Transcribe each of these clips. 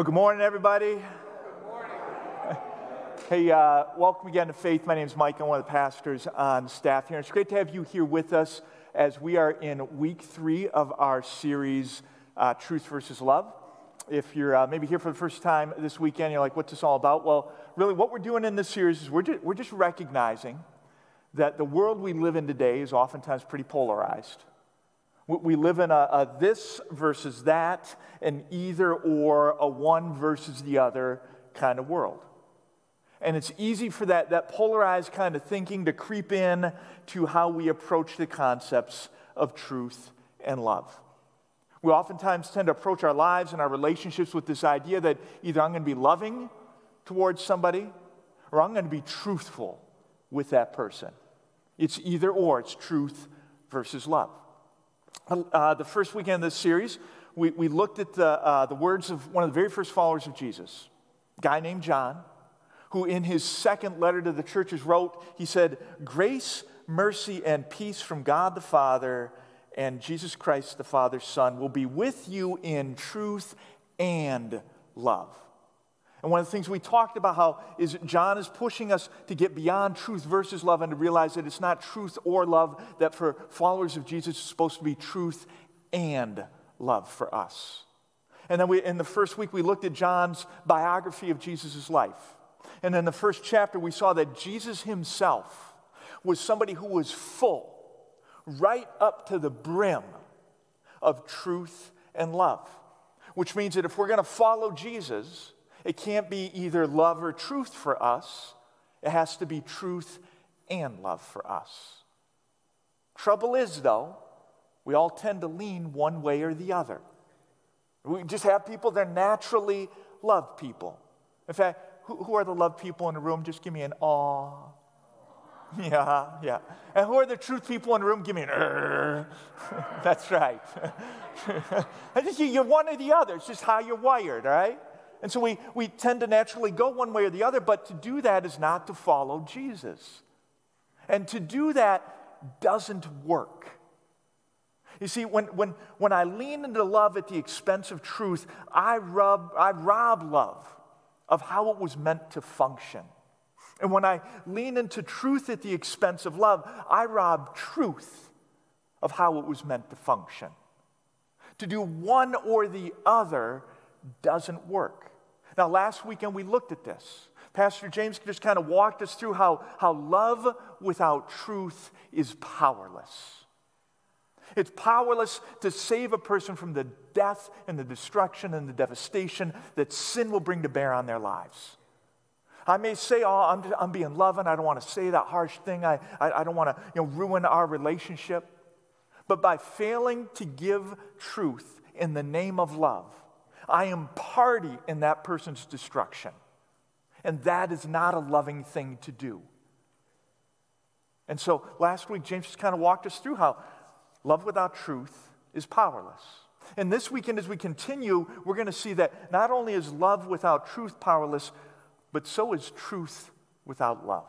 Well, good morning, everybody. Good morning. Hey, uh, welcome again to Faith. My name is Mike. I'm one of the pastors on staff here. It's great to have you here with us as we are in week three of our series, uh, Truth versus Love. If you're uh, maybe here for the first time this weekend, you're like, what's this all about? Well, really, what we're doing in this series is we're just, we're just recognizing that the world we live in today is oftentimes pretty polarized. We live in a, a, this versus that, an either or, a one versus the other kind of world. And it's easy for that, that polarized kind of thinking to creep in to how we approach the concepts of truth and love. We oftentimes tend to approach our lives and our relationships with this idea that either I'm going to be loving towards somebody or I'm going to be truthful with that person. It's either or, it's truth versus love. Uh, the first weekend of this series, we, we looked at the, uh, the words of one of the very first followers of Jesus, a guy named John, who in his second letter to the churches wrote, he said, Grace, mercy, and peace from God the Father and Jesus Christ the Father's Son will be with you in truth and love. And one of the things we talked about how is John is pushing us to get beyond truth versus love and to realize that it's not truth or love, that for followers of Jesus, is supposed to be truth and love for us. And then we, in the first week, we looked at John's biography of Jesus' life. And in the first chapter, we saw that Jesus himself was somebody who was full, right up to the brim of truth and love. Which means that if we're going to follow Jesus, it can't be either love or truth for us, it has to be truth and love for us. Trouble is, though, we all tend to lean one way or the other. We just have people that naturally love people. In fact, who, who are the love people in the room? Just give me an aw. Yeah, yeah. And who are the truth people in the room? Give me an er. That's right. I think you're one or the other. It's just how you're wired, all right? And so we, we tend to naturally go one way or the other, but to do that is not to follow Jesus. And to do that doesn't work. You see, when, when, when I lean into love at the expense of truth, I, rub, I rob love of how it was meant to function. And when I lean into truth at the expense of love, I rob truth of how it was meant to function. To do one or the other doesn't work. Now, last weekend we looked at this. Pastor James just kind of walked us through how, how love without truth is powerless. It's powerless to save a person from the death and the destruction and the devastation that sin will bring to bear on their lives. I may say, Oh, I'm, just, I'm being loving. I don't want to say that harsh thing. I, I, I don't want to you know, ruin our relationship. But by failing to give truth in the name of love, I am party in that person's destruction. And that is not a loving thing to do. And so last week, James just kind of walked us through how love without truth is powerless. And this weekend, as we continue, we're going to see that not only is love without truth powerless, but so is truth without love.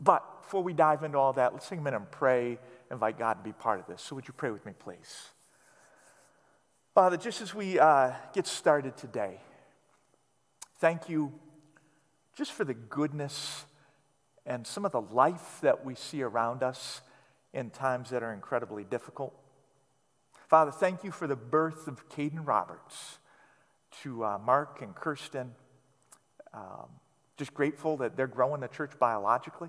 But before we dive into all that, let's take a minute and pray, invite God to be part of this. So, would you pray with me, please? Father, just as we uh, get started today, thank you just for the goodness and some of the life that we see around us in times that are incredibly difficult. Father, thank you for the birth of Caden Roberts to uh, Mark and Kirsten. Um, just grateful that they're growing the church biologically.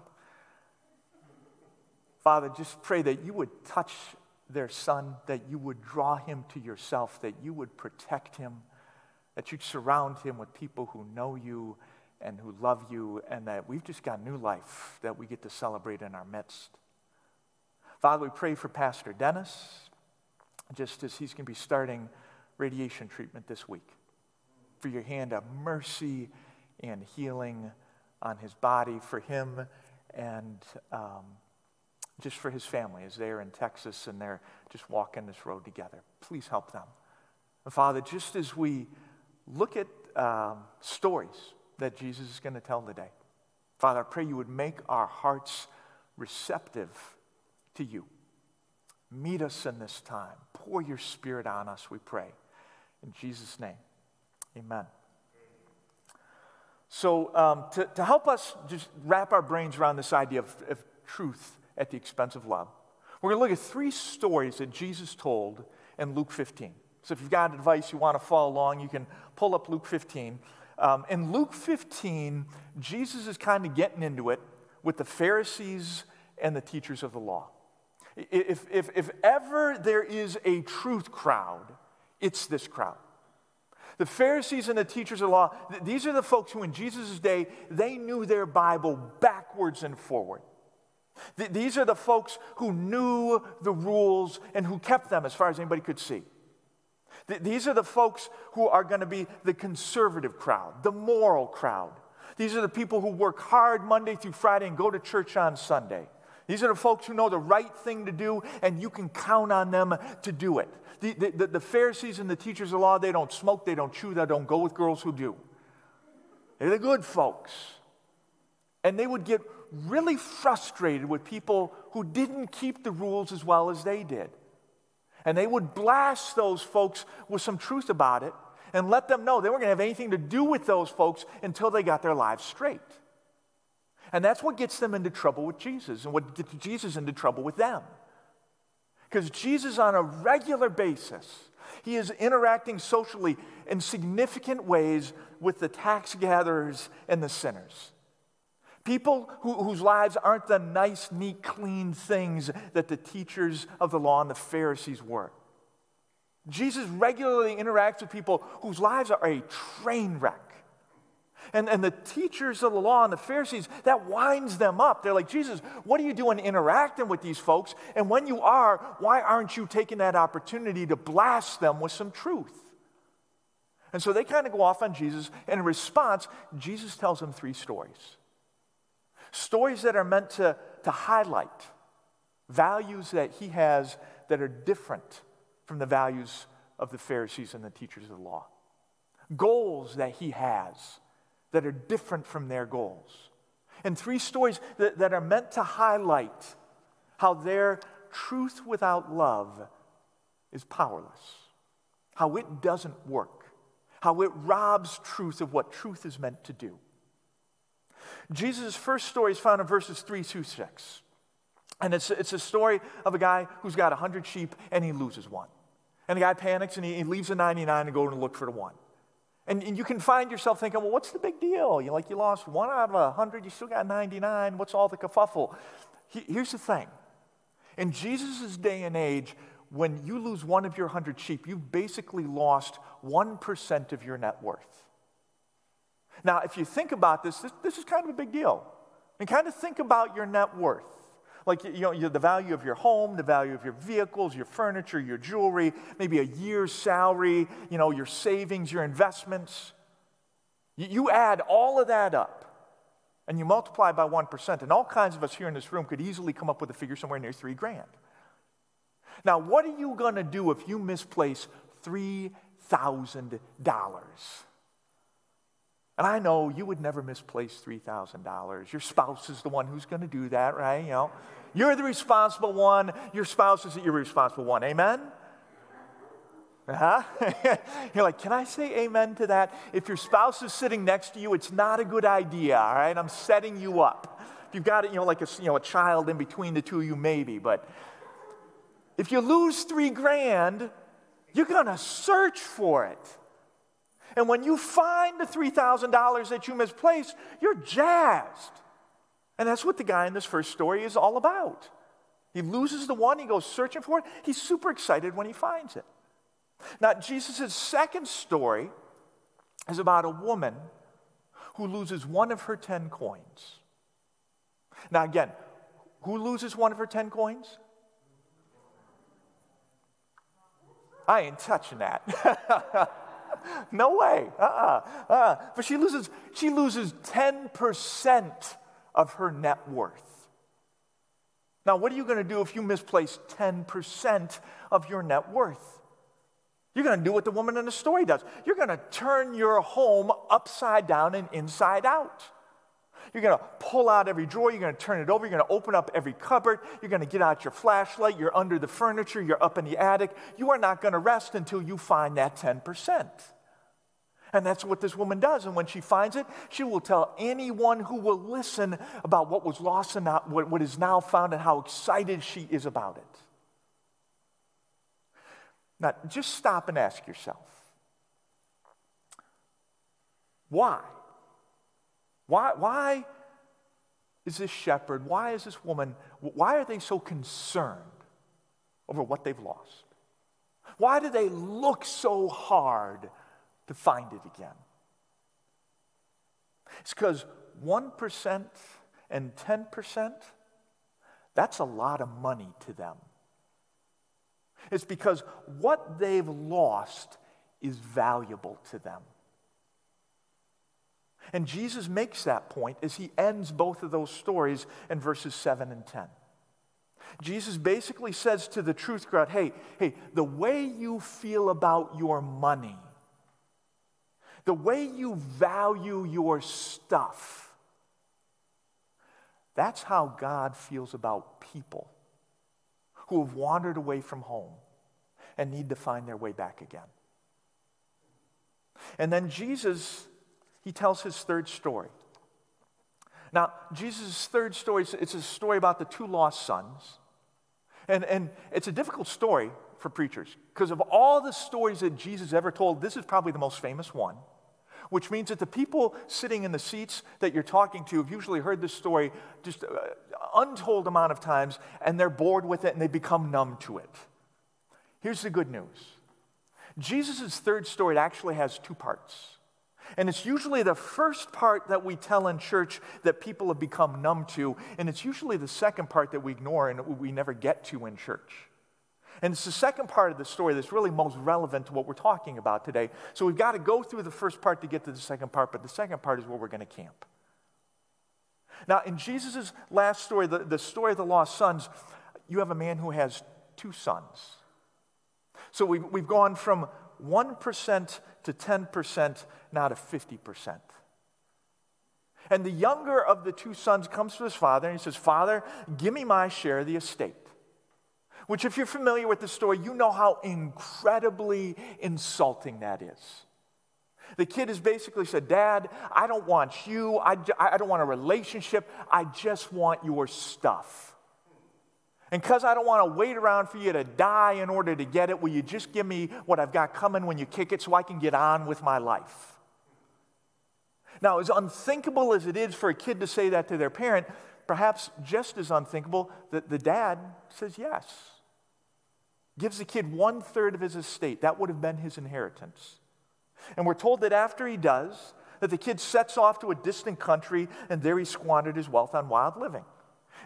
Father, just pray that you would touch their son, that you would draw him to yourself, that you would protect him, that you'd surround him with people who know you and who love you, and that we've just got new life that we get to celebrate in our midst. Father, we pray for Pastor Dennis, just as he's going to be starting radiation treatment this week, for your hand of mercy and healing on his body, for him and um, just for his family as they're in Texas and they're just walking this road together. Please help them. And Father, just as we look at um, stories that Jesus is going to tell today, Father, I pray you would make our hearts receptive to you. Meet us in this time. Pour your spirit on us, we pray. In Jesus' name, amen. So, um, to, to help us just wrap our brains around this idea of, of truth at the expense of love, we're going to look at three stories that Jesus told in Luke 15. So, if you've got advice you want to follow along, you can pull up Luke 15. Um, in Luke 15, Jesus is kind of getting into it with the Pharisees and the teachers of the law. If, if, if ever there is a truth crowd, it's this crowd. The Pharisees and the teachers of the law, these are the folks who in Jesus' day, they knew their Bible backwards and forward. These are the folks who knew the rules and who kept them as far as anybody could see. These are the folks who are going to be the conservative crowd, the moral crowd. These are the people who work hard Monday through Friday and go to church on Sunday. These are the folks who know the right thing to do, and you can count on them to do it. The, the, the, Pharisees and the teachers of law, they don't smoke, they don't chew, they don't go with girls who do. They're the good folks. And they would get really frustrated with people who didn't keep the rules as well as they did. And they would blast those folks with some truth about it and let them know they weren't going to have anything to do with those folks until they got their lives straight. And that's what gets them into trouble with Jesus and what gets Jesus into trouble with them. Because Jesus, on a regular basis, he is interacting socially in significant ways with the tax gatherers and the sinners. People who, whose lives aren't the nice, neat, clean things that the teachers of the law and the Pharisees were. Jesus regularly interacts with people whose lives are a train wreck. And, and the teachers of the law and the Pharisees, that winds them up. They're like, Jesus, what are you doing interacting with these folks? And when you are, why aren't you taking that opportunity to blast them with some truth? And so they kind of go off on Jesus. And in response, Jesus tells them three stories stories that are meant to, to highlight values that he has that are different from the values of the Pharisees and the teachers of the law, goals that he has that are different from their goals. And three stories that, that are meant to highlight how their truth without love is powerless, how it doesn't work, how it robs truth of what truth is meant to do. Jesus' first story is found in verses 3 through 6. And it's, it's a story of a guy who's got 100 sheep and he loses one. And the guy panics and he, he leaves the 99 to go and look for the one. And, and you can find yourself thinking, well, what's the big deal? You like you lost one out of a hundred, you still got 99. What's all the kerfuffle? He, here's the thing. In Jesus' day and age, when you lose one of your hundred sheep, you've basically lost 1% of your net worth. Now, if you think about this, this, this is kind of a big deal. And kind of think about your net worth like you know, the value of your home, the value of your vehicles, your furniture, your jewelry, maybe a year's salary, you know, your savings, your investments. You add all of that up and you multiply by 1%, and all kinds of us here in this room could easily come up with a figure somewhere near three grand. Now, what are you going to do if you misplace $3,000? And I know you would never misplace $3,000. Your spouse is the one who's going to do that, right? You know, you're the responsible one. Your spouse is the irresponsible one. Amen? Uh-huh. You're like, can I say amen to that? If your spouse is sitting next to you, it's not a good idea, all right? I'm setting you up. If you've got, it, you know, like a, you know, a child in between the two of you, maybe. But if you lose three grand, you're going to search for it. And when you find the $3,000 that you misplaced, you're jazzed. And that's what the guy in this first story is all about. He loses the one, he goes searching for it. He's super excited when he finds it. Now, Jesus' second story is about a woman who loses one of her 10 coins. Now, again, who loses one of her 10 coins? I ain't touching that. no way. Uh-uh. Uh-uh. But she loses, she loses 10% of her net worth. Now, what are you going to do if you misplace 10% of your net worth? You're going to do what the woman in the story does. You're going to turn your home upside down and inside out. You're going to pull out every drawer, you're going to turn it over, you're going to open up every cupboard, you're going to get out your flashlight, you're under the furniture, you're up in the attic. You are not going to rest until you find that 10%. And that's what this woman does. And when she finds it, she will tell anyone who will listen about what was lost and not, what, what is now found and how excited she is about it. Now, just stop and ask yourself why? Why, why is this shepherd, why is this woman, why are they so concerned over what they've lost? Why do they look so hard to find it again? It's because 1% and 10%, that's a lot of money to them. It's because what they've lost is valuable to them. And Jesus makes that point as he ends both of those stories in verses 7 and 10. Jesus basically says to the truth crowd, hey, hey, the way you feel about your money, the way you value your stuff, that's how God feels about people who have wandered away from home and need to find their way back again. And then Jesus, he tells his third story. Now, Jesus' third story, it's a story about the two lost sons. And, and it's a difficult story for preachers because of all the stories that Jesus ever told, this is probably the most famous one. Which means that the people sitting in the seats that you're talking to have usually heard this story just an untold amount of times, and they're bored with it and they become numb to it. Here's the good news Jesus' third story actually has two parts. And it's usually the first part that we tell in church that people have become numb to, and it's usually the second part that we ignore and we never get to in church. And it's the second part of the story that's really most relevant to what we're talking about today. So we've got to go through the first part to get to the second part, but the second part is where we're going to camp. Now, in Jesus' last story, the, the story of the lost sons, you have a man who has two sons. So we've, we've gone from 1% to 10%, now to 50%. And the younger of the two sons comes to his father and he says, Father, give me my share of the estate. Which, if you're familiar with the story, you know how incredibly insulting that is. The kid has basically said, Dad, I don't want you. I, I don't want a relationship. I just want your stuff. And because I don't want to wait around for you to die in order to get it, will you just give me what I've got coming when you kick it so I can get on with my life? Now, as unthinkable as it is for a kid to say that to their parent, perhaps just as unthinkable that the dad says yes. Gives the kid one third of his estate. That would have been his inheritance. And we're told that after he does, that the kid sets off to a distant country and there he squandered his wealth on wild living.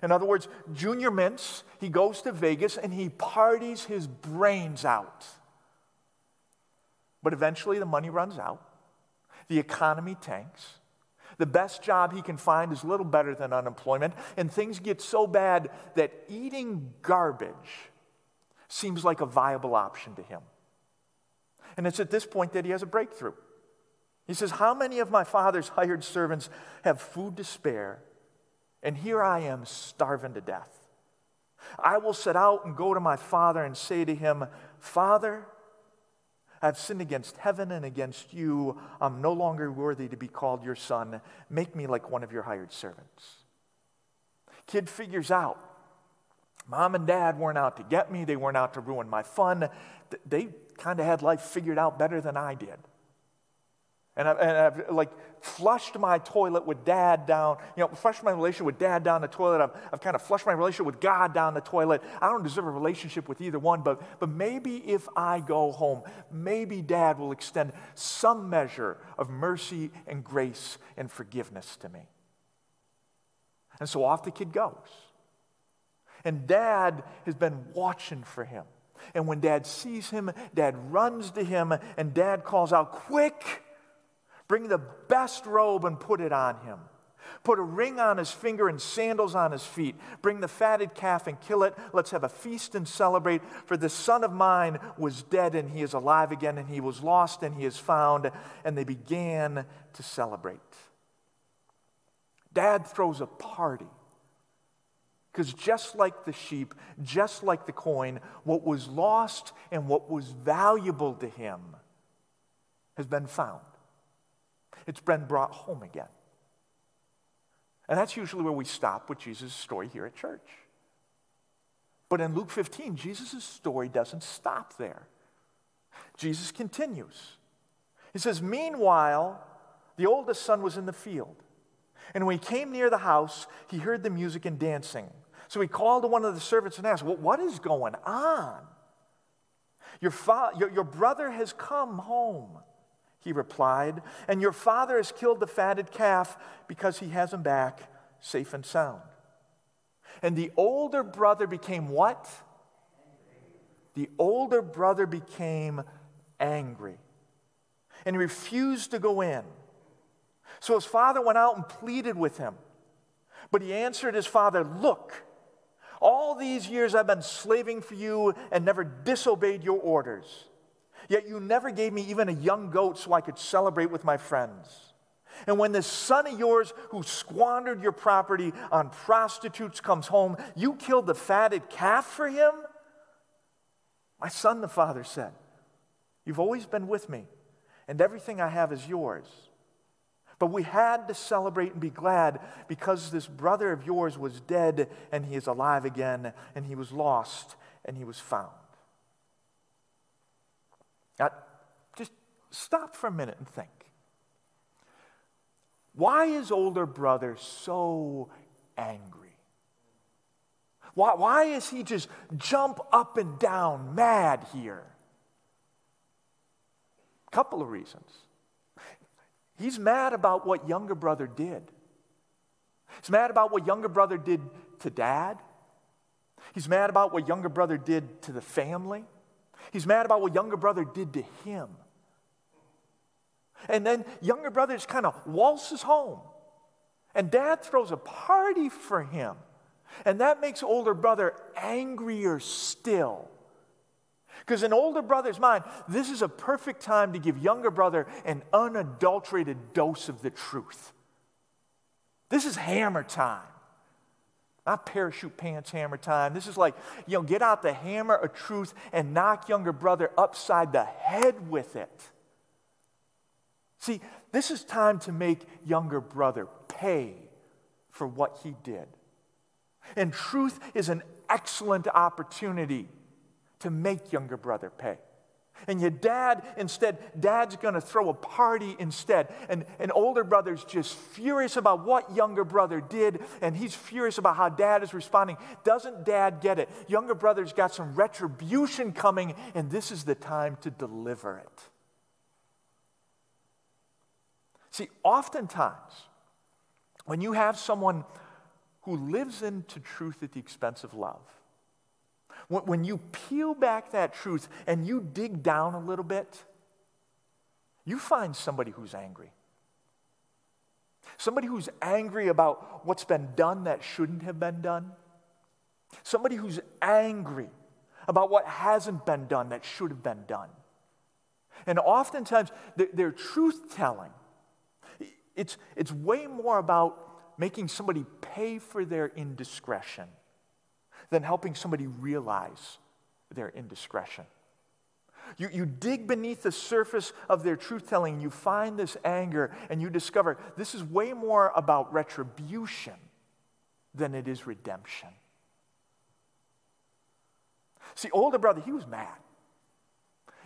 In other words, Junior Mints, he goes to Vegas and he parties his brains out. But eventually the money runs out, the economy tanks. The best job he can find is little better than unemployment, and things get so bad that eating garbage seems like a viable option to him. And it's at this point that he has a breakthrough. He says, How many of my father's hired servants have food to spare? And here I am starving to death. I will set out and go to my father and say to him, Father, I've sinned against heaven and against you. I'm no longer worthy to be called your son. Make me like one of your hired servants. Kid figures out mom and dad weren't out to get me, they weren't out to ruin my fun. They kind of had life figured out better than I did. And I've, and I've, like flushed my toilet with dad down, you know, flushed my relationship with dad down the toilet. I've, I've kind of flushed my relationship with God down the toilet. I don't deserve a relationship with either one, but, but maybe if I go home, maybe dad will extend some measure of mercy and grace and forgiveness to me. And so off the kid goes. And dad has been watching for him. And when dad sees him, dad runs to him, and dad calls out, Quick! Bring the best robe and put it on him. Put a ring on his finger and sandals on his feet. Bring the fatted calf and kill it. Let's have a feast and celebrate. For the son of mine was dead and he is alive again, and he was lost and he is found. And they began to celebrate. Dad throws a party. Because just like the sheep, just like the coin, what was lost and what was valuable to him has been found. It's been brought home again. And that's usually where we stop with Jesus' story here at church. But in Luke 15, Jesus' story doesn't stop there. Jesus continues. He says, Meanwhile, the oldest son was in the field. And when he came near the house, he heard the music and dancing. So he called to one of the servants and asked, well, What is going on? Your, fa- your, your brother has come home, he replied, and your father has killed the fatted calf because he has him back safe and sound. And the older brother became what? The older brother became angry and refused to go in. So his father went out and pleaded with him. But he answered his father, Look, all these years I've been slaving for you and never disobeyed your orders. Yet you never gave me even a young goat so I could celebrate with my friends. And when this son of yours who squandered your property on prostitutes comes home, you killed the fatted calf for him? My son, the father said, You've always been with me, and everything I have is yours. But we had to celebrate and be glad because this brother of yours was dead and he is alive again, and he was lost and he was found. Now, just stop for a minute and think. Why is older brother so angry? Why, why is he just jump up and down mad here? Couple of reasons. He's mad about what younger brother did. He's mad about what younger brother did to dad. He's mad about what younger brother did to the family. He's mad about what younger brother did to him. And then younger brother just kind of waltzes home. And dad throws a party for him. And that makes older brother angrier still. Because in older brother's mind, this is a perfect time to give younger brother an unadulterated dose of the truth. This is hammer time. Not parachute pants hammer time. This is like, you know, get out the hammer of truth and knock younger brother upside the head with it. See, this is time to make younger brother pay for what he did. And truth is an excellent opportunity to make younger brother pay. And your dad, instead, dad's to throw a party instead. And, and older brother's just furious about what younger brother did, and he's furious about how dad is responding. Doesn't dad get it? Younger brother's got some retribution coming, and this is the time to deliver it. See, oftentimes, when you have someone who lives into truth at the expense of love, when you peel back that truth and you dig down a little bit, you find somebody who's angry. Somebody who's angry about what's been done that shouldn't have been done. Somebody who's angry about what hasn't been done that should have been done. And oftentimes, their truth telling, it's, it's way more about making somebody pay for their indiscretion than helping somebody realize their indiscretion. You, you dig beneath the surface of their truth telling, you find this anger, and you discover this is way more about retribution than it is redemption. See, older brother, he was mad.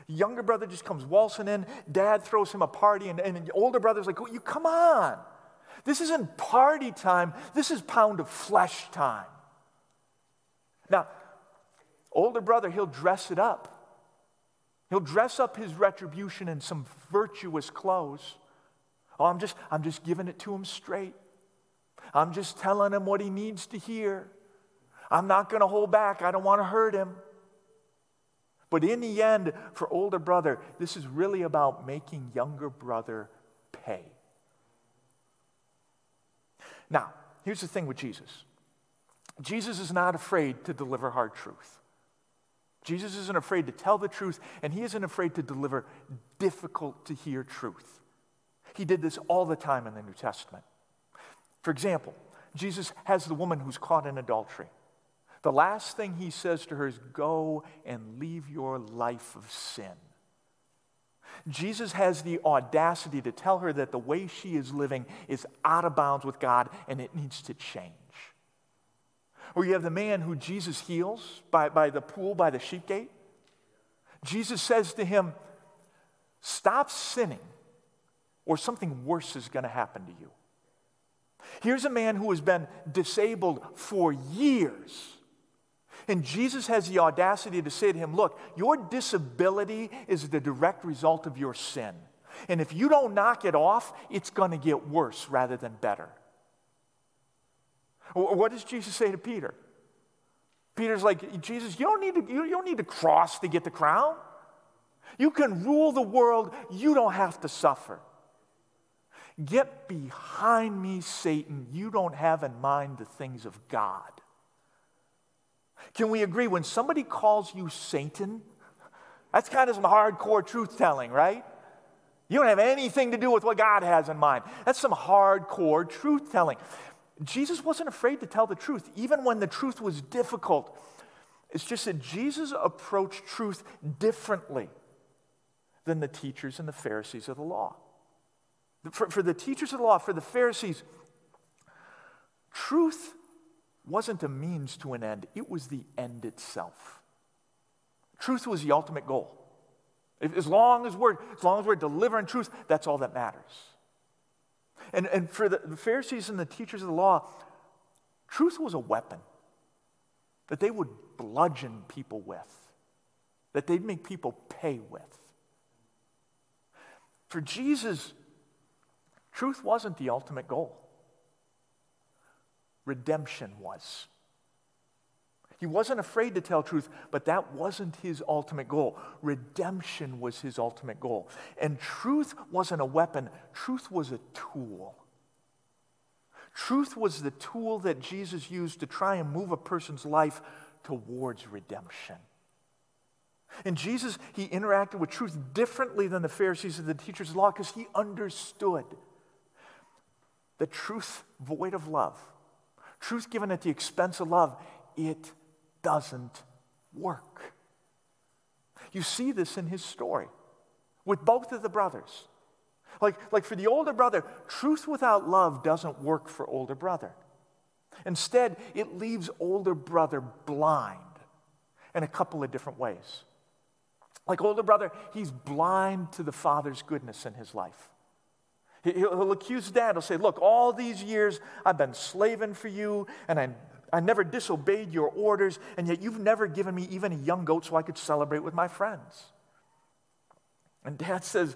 Younger brother just comes waltzing in. Dad throws him a party, and, and older brother's like, oh, you come on. This isn't party time. This is pound of flesh time. Now, older brother, he'll dress it up. He'll dress up his retribution in some virtuous clothes. Oh, I'm just, I'm just giving it to him straight. I'm just telling him what he needs to hear. I'm not going to hold back. I don't want to hurt him. But in the end, for older brother, this is really about making younger brother pay. Now, here's the thing with Jesus Jesus is not afraid to deliver hard truth. Jesus isn't afraid to tell the truth, and he isn't afraid to deliver difficult to hear truth. He did this all the time in the New Testament. For example, Jesus has the woman who's caught in adultery. The last thing he says to her is, Go and leave your life of sin. Jesus has the audacity to tell her that the way she is living is out of bounds with God and it needs to change. Or you have the man who Jesus heals by, by the pool by the sheep gate. Jesus says to him, Stop sinning, or something worse is going to happen to you. Here's a man who has been disabled for years. And Jesus has the audacity to say to him, Look, your disability is the direct result of your sin. And if you don't knock it off, it's going to get worse rather than better. What does Jesus say to Peter? Peter's like, Jesus, you don't need to, you don't need to cross to get the crown. You can rule the world, you don't have to suffer. Get behind me, Satan. You don't have in mind the things of God. Can we agree when somebody calls you Satan? That's kind of some hardcore truth telling, right? You don't have anything to do with what God has in mind. That's some hardcore truth telling. Jesus wasn't afraid to tell the truth, even when the truth was difficult. It's just that Jesus approached truth differently than the teachers and the Pharisees of the law. For, for the teachers of the law, for the Pharisees, truth wasn't a means to an end, it was the end itself. Truth was the ultimate goal. As long as we're, as long as we're delivering truth, that's all that matters. And, and for the, the Pharisees and the teachers of the law, truth was a weapon that they would bludgeon people with, that they'd make people pay with. For Jesus, truth wasn't the ultimate goal, redemption was. He wasn't afraid to tell truth, but that wasn't his ultimate goal. Redemption was his ultimate goal. And truth wasn't a weapon, truth was a tool. Truth was the tool that Jesus used to try and move a person's life towards redemption. And Jesus, he interacted with truth differently than the Pharisees and the teachers of law because he understood the truth void of love, truth given at the expense of love, it doesn't work. You see this in his story with both of the brothers. Like, like for the older brother, truth without love doesn't work for older brother. Instead, it leaves older brother blind in a couple of different ways. Like older brother, he's blind to the father's goodness in his life. He'll accuse dad. He'll say, Look, all these years I've been slaving for you, and I I never disobeyed your orders, and yet you've never given me even a young goat so I could celebrate with my friends. And dad says,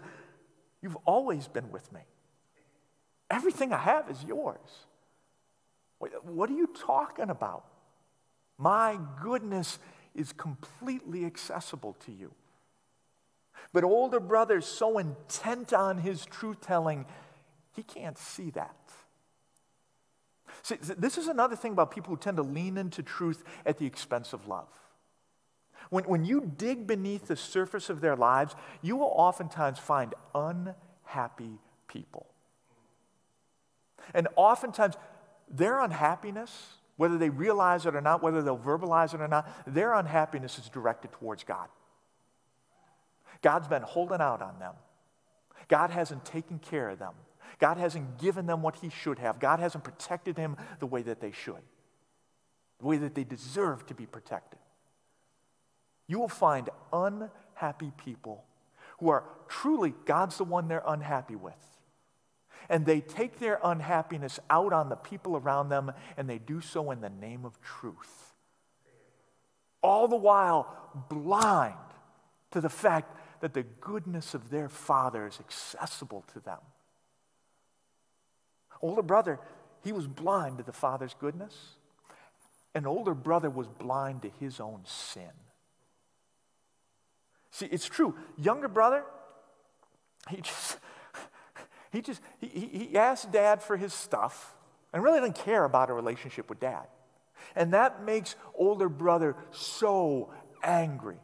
You've always been with me. Everything I have is yours. What are you talking about? My goodness is completely accessible to you. But older brother's so intent on his truth telling, he can't see that. See, this is another thing about people who tend to lean into truth at the expense of love. When, when you dig beneath the surface of their lives, you will oftentimes find unhappy people. And oftentimes, their unhappiness, whether they realize it or not, whether they'll verbalize it or not, their unhappiness is directed towards God. God's been holding out on them. God hasn't taken care of them. God hasn't given them what He should have. God hasn't protected them the way that they should, the way that they deserve to be protected. You will find unhappy people who are truly, God's the one they're unhappy with. And they take their unhappiness out on the people around them, and they do so in the name of truth. All the while blind to the fact that the goodness of their Father is accessible to them. Older brother, he was blind to the Father's goodness. An older brother was blind to his own sin. See, it's true. Younger brother, he just, he just, he, he asked dad for his stuff and really didn't care about a relationship with dad. And that makes older brother so angry.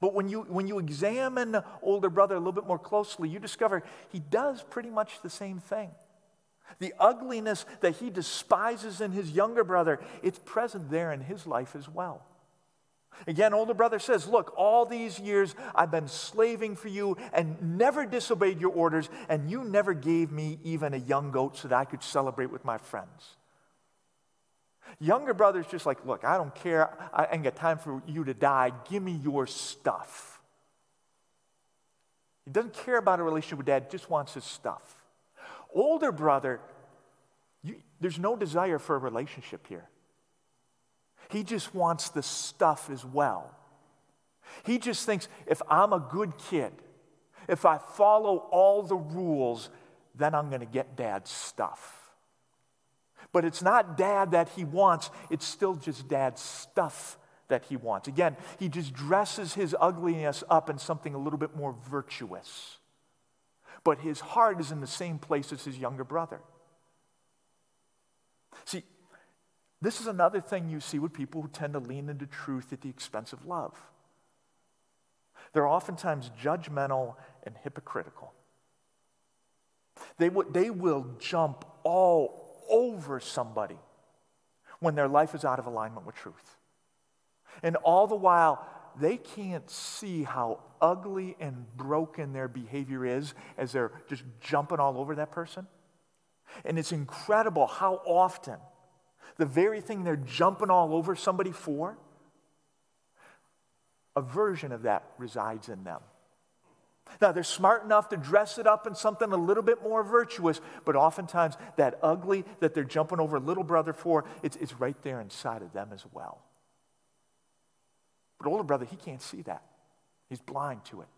But when you, when you examine older brother a little bit more closely, you discover he does pretty much the same thing. The ugliness that he despises in his younger brother, it's present there in his life as well. Again, older brother says, Look, all these years I've been slaving for you and never disobeyed your orders, and you never gave me even a young goat so that I could celebrate with my friends. Younger brother's just like, Look, I don't care. I ain't got time for you to die. Give me your stuff. He doesn't care about a relationship with dad, just wants his stuff. Older brother, you, there's no desire for a relationship here. He just wants the stuff as well. He just thinks if I'm a good kid, if I follow all the rules, then I'm going to get dad's stuff. But it's not dad that he wants, it's still just dad's stuff that he wants. Again, he just dresses his ugliness up in something a little bit more virtuous. But his heart is in the same place as his younger brother. See, this is another thing you see with people who tend to lean into truth at the expense of love. They're oftentimes judgmental and hypocritical. They, w- they will jump all over somebody when their life is out of alignment with truth. And all the while, they can't see how ugly and broken their behavior is as they're just jumping all over that person. And it's incredible how often the very thing they're jumping all over somebody for, a version of that resides in them. Now, they're smart enough to dress it up in something a little bit more virtuous, but oftentimes that ugly that they're jumping over little brother for, it's, it's right there inside of them as well. But older brother, he can't see that. He's blind to it.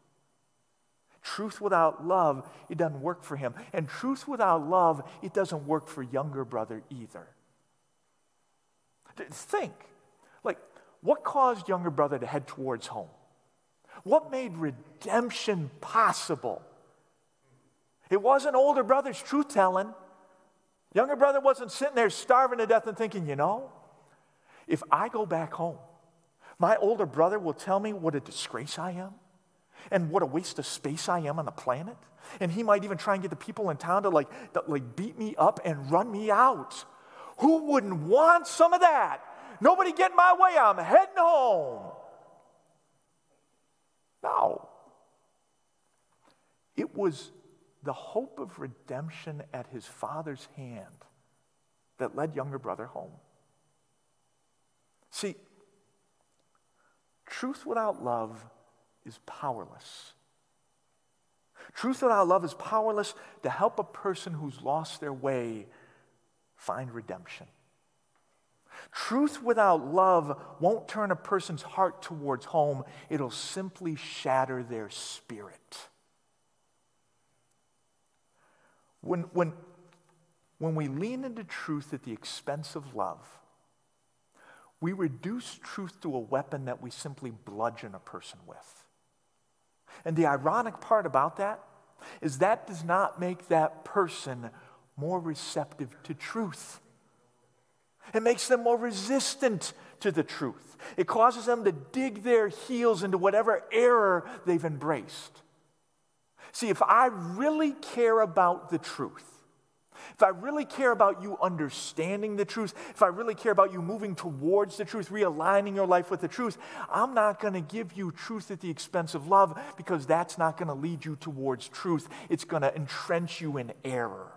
Truth without love, it doesn't work for him. And truth without love, it doesn't work for younger brother either. Think, like, what caused younger brother to head towards home? What made redemption possible? It wasn't older brother's truth telling. Younger brother wasn't sitting there starving to death and thinking, you know, if I go back home, my older brother will tell me what a disgrace I am and what a waste of space I am on the planet. And he might even try and get the people in town to like, to like beat me up and run me out. Who wouldn't want some of that? Nobody get in my way. I'm heading home. No. It was the hope of redemption at his father's hand that led younger brother home. See, truth without love is powerless. Truth without love is powerless to help a person who's lost their way find redemption. Truth without love won't turn a person's heart towards home, it'll simply shatter their spirit. When, when, when we lean into truth at the expense of love, we reduce truth to a weapon that we simply bludgeon a person with. And the ironic part about that is that does not make that person more receptive to truth. It makes them more resistant to the truth. It causes them to dig their heels into whatever error they've embraced. See, if I really care about the truth, if I really care about you understanding the truth, if I really care about you moving towards the truth, realigning your life with the truth, I'm not going to give you truth at the expense of love because that's not going to lead you towards truth. It's going to entrench you in error.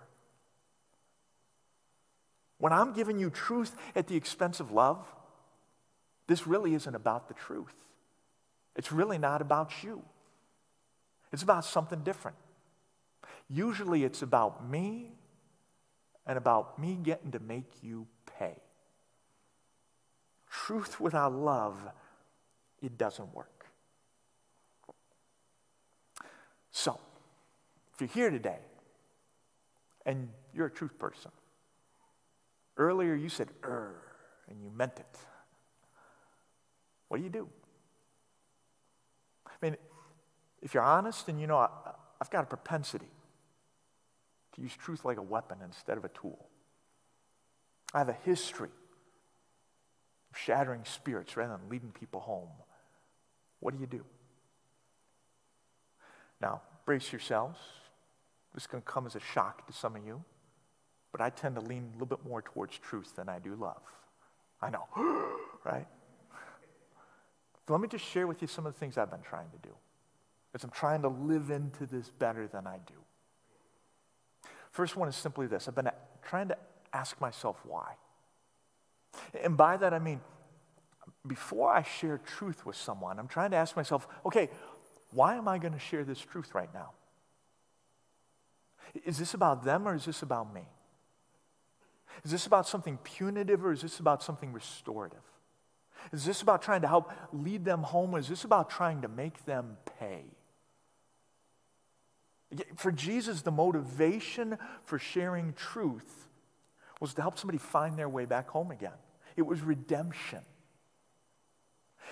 When I'm giving you truth at the expense of love, this really isn't about the truth. It's really not about you. It's about something different. Usually it's about me and about me getting to make you pay. Truth without love, it doesn't work. So, if you're here today and you're a truth person, Earlier you said, er, and you meant it. What do you do? I mean, if you're honest and you know I, I've got a propensity to use truth like a weapon instead of a tool. I have a history of shattering spirits rather than leading people home. What do you do? Now, brace yourselves. This is going to come as a shock to some of you but I tend to lean a little bit more towards truth than I do love. I know, right? let me just share with you some of the things I've been trying to do as I'm trying to live into this better than I do. First one is simply this I've been trying to ask myself why. And by that I mean, before I share truth with someone, I'm trying to ask myself, okay, why am I going to share this truth right now? Is this about them or is this about me? Is this about something punitive or is this about something restorative? Is this about trying to help lead them home or is this about trying to make them pay? For Jesus, the motivation for sharing truth was to help somebody find their way back home again. It was redemption.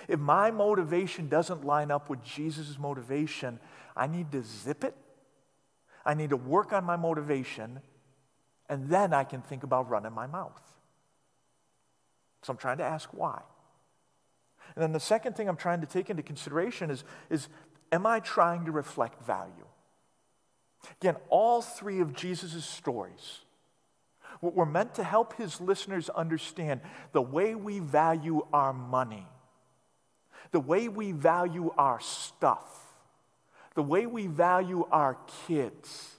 If my motivation doesn't line up with Jesus' motivation, I need to zip it. I need to work on my motivation, and then I can think about running my mouth. So I'm trying to ask why. And then the second thing I'm trying to take into consideration is, is am I trying to reflect value? Again, all three of Jesus' stories were meant to help his listeners understand the way we value our money, the way we value our stuff, the way we value our kids.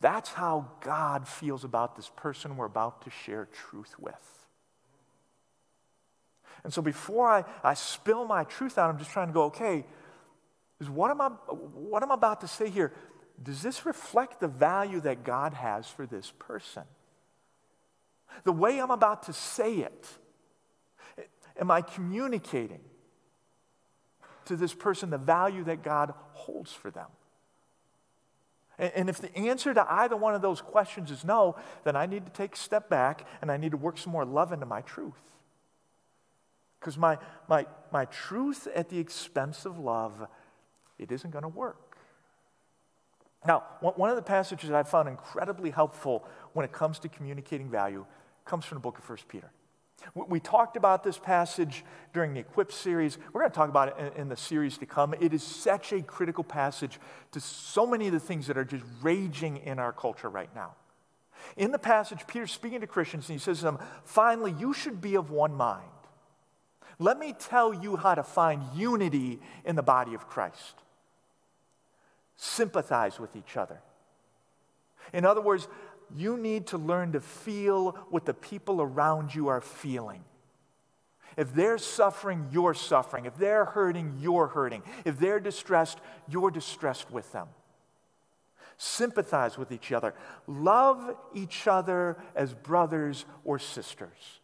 That's how God feels about this person we're about to share truth with. And so before I, I spill my truth out, I'm just trying to go, okay, is what am I what I'm about to say here, does this reflect the value that God has for this person? The way I'm about to say it, am I communicating to this person the value that God holds for them? And if the answer to either one of those questions is no, then I need to take a step back and I need to work some more love into my truth. Because my, my, my truth at the expense of love it isn't going to work. Now, one of the passages I found incredibly helpful when it comes to communicating value comes from the book of 1 Peter. We talked about this passage during the Equip series. We're going to talk about it in the series to come. It is such a critical passage to so many of the things that are just raging in our culture right now. In the passage, Peter's speaking to Christians and he says to them, Finally, you should be of one mind. Let me tell you how to find unity in the body of Christ sympathize with each other. In other words, you need to learn to feel what the people around you are feeling. If they're suffering, you're suffering. If they're hurting, you're hurting. If they're distressed, you're distressed with them. Sympathize with each other. Love each other as brothers or sisters.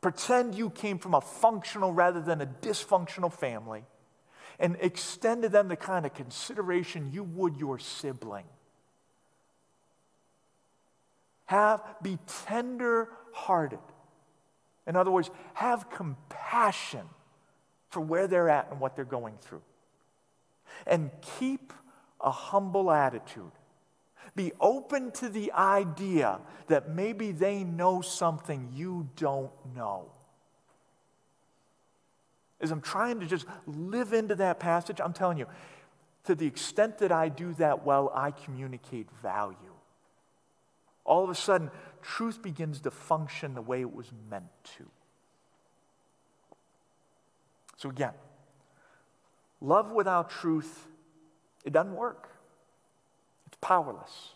Pretend you came from a functional rather than a dysfunctional family and extend to them the kind of consideration you would your sibling. Have, be tender hearted. In other words, have compassion for where they're at and what they're going through. And keep a humble attitude. Be open to the idea that maybe they know something you don't know as I'm trying to just live into that passage, I'm telling you, to the extent that I do that well, I communicate value. All of a sudden, truth begins to function the way it was meant to. So, again, love without truth, it doesn't work. It's powerless.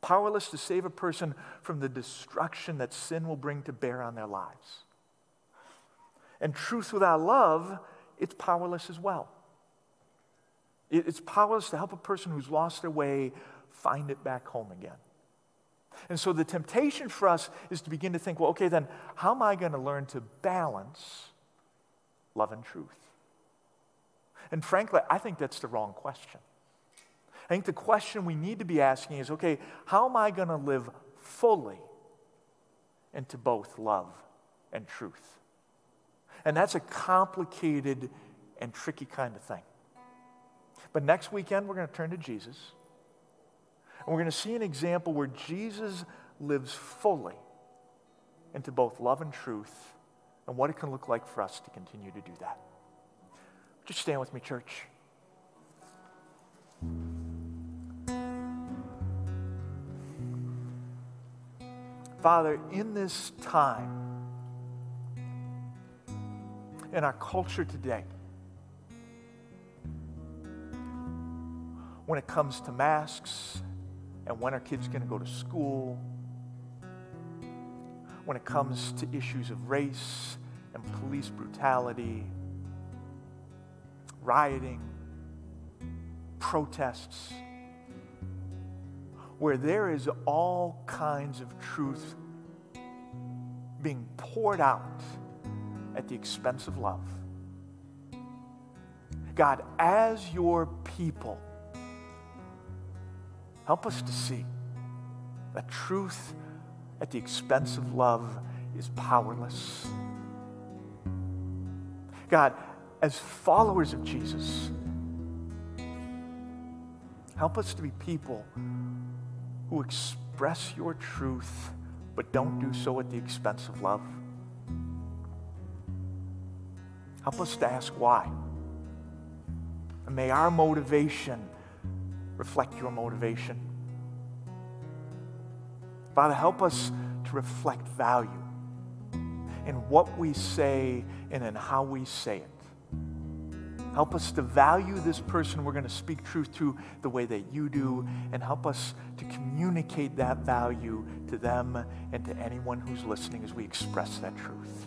Powerless to save a person from the destruction that sin will bring to bear on their lives. And truth without love, it's powerless as well. It's powerless to help a person who's lost their way find it back home again. And so the temptation for us is to begin to think, well, okay, then how am I going to learn to balance love and truth? And frankly, I think that's the wrong question. I think the question we need to be asking is okay, how am I going to live fully into both love and truth? And that's a complicated and tricky kind of thing. But next weekend, we're going to turn to Jesus. And we're going to see an example where Jesus lives fully into both love and truth and what it can look like for us to continue to do that. Just stand with me, church. Father, in this time, in our culture today. When it comes to masks and when are kids going to go to school, when it comes to issues of race and police brutality, rioting, protests, where there is all kinds of truth being poured out at the expense of love. God, as your people, help us to see that truth at the expense of love is powerless. God, as followers of Jesus, help us to be people who express your truth but don't do so at the expense of love. Help us to ask why. And may our motivation reflect your motivation. Father, help us to reflect value in what we say and in how we say it. Help us to value this person we're going to speak truth to the way that you do, and help us to communicate that value to them and to anyone who's listening as we express that truth.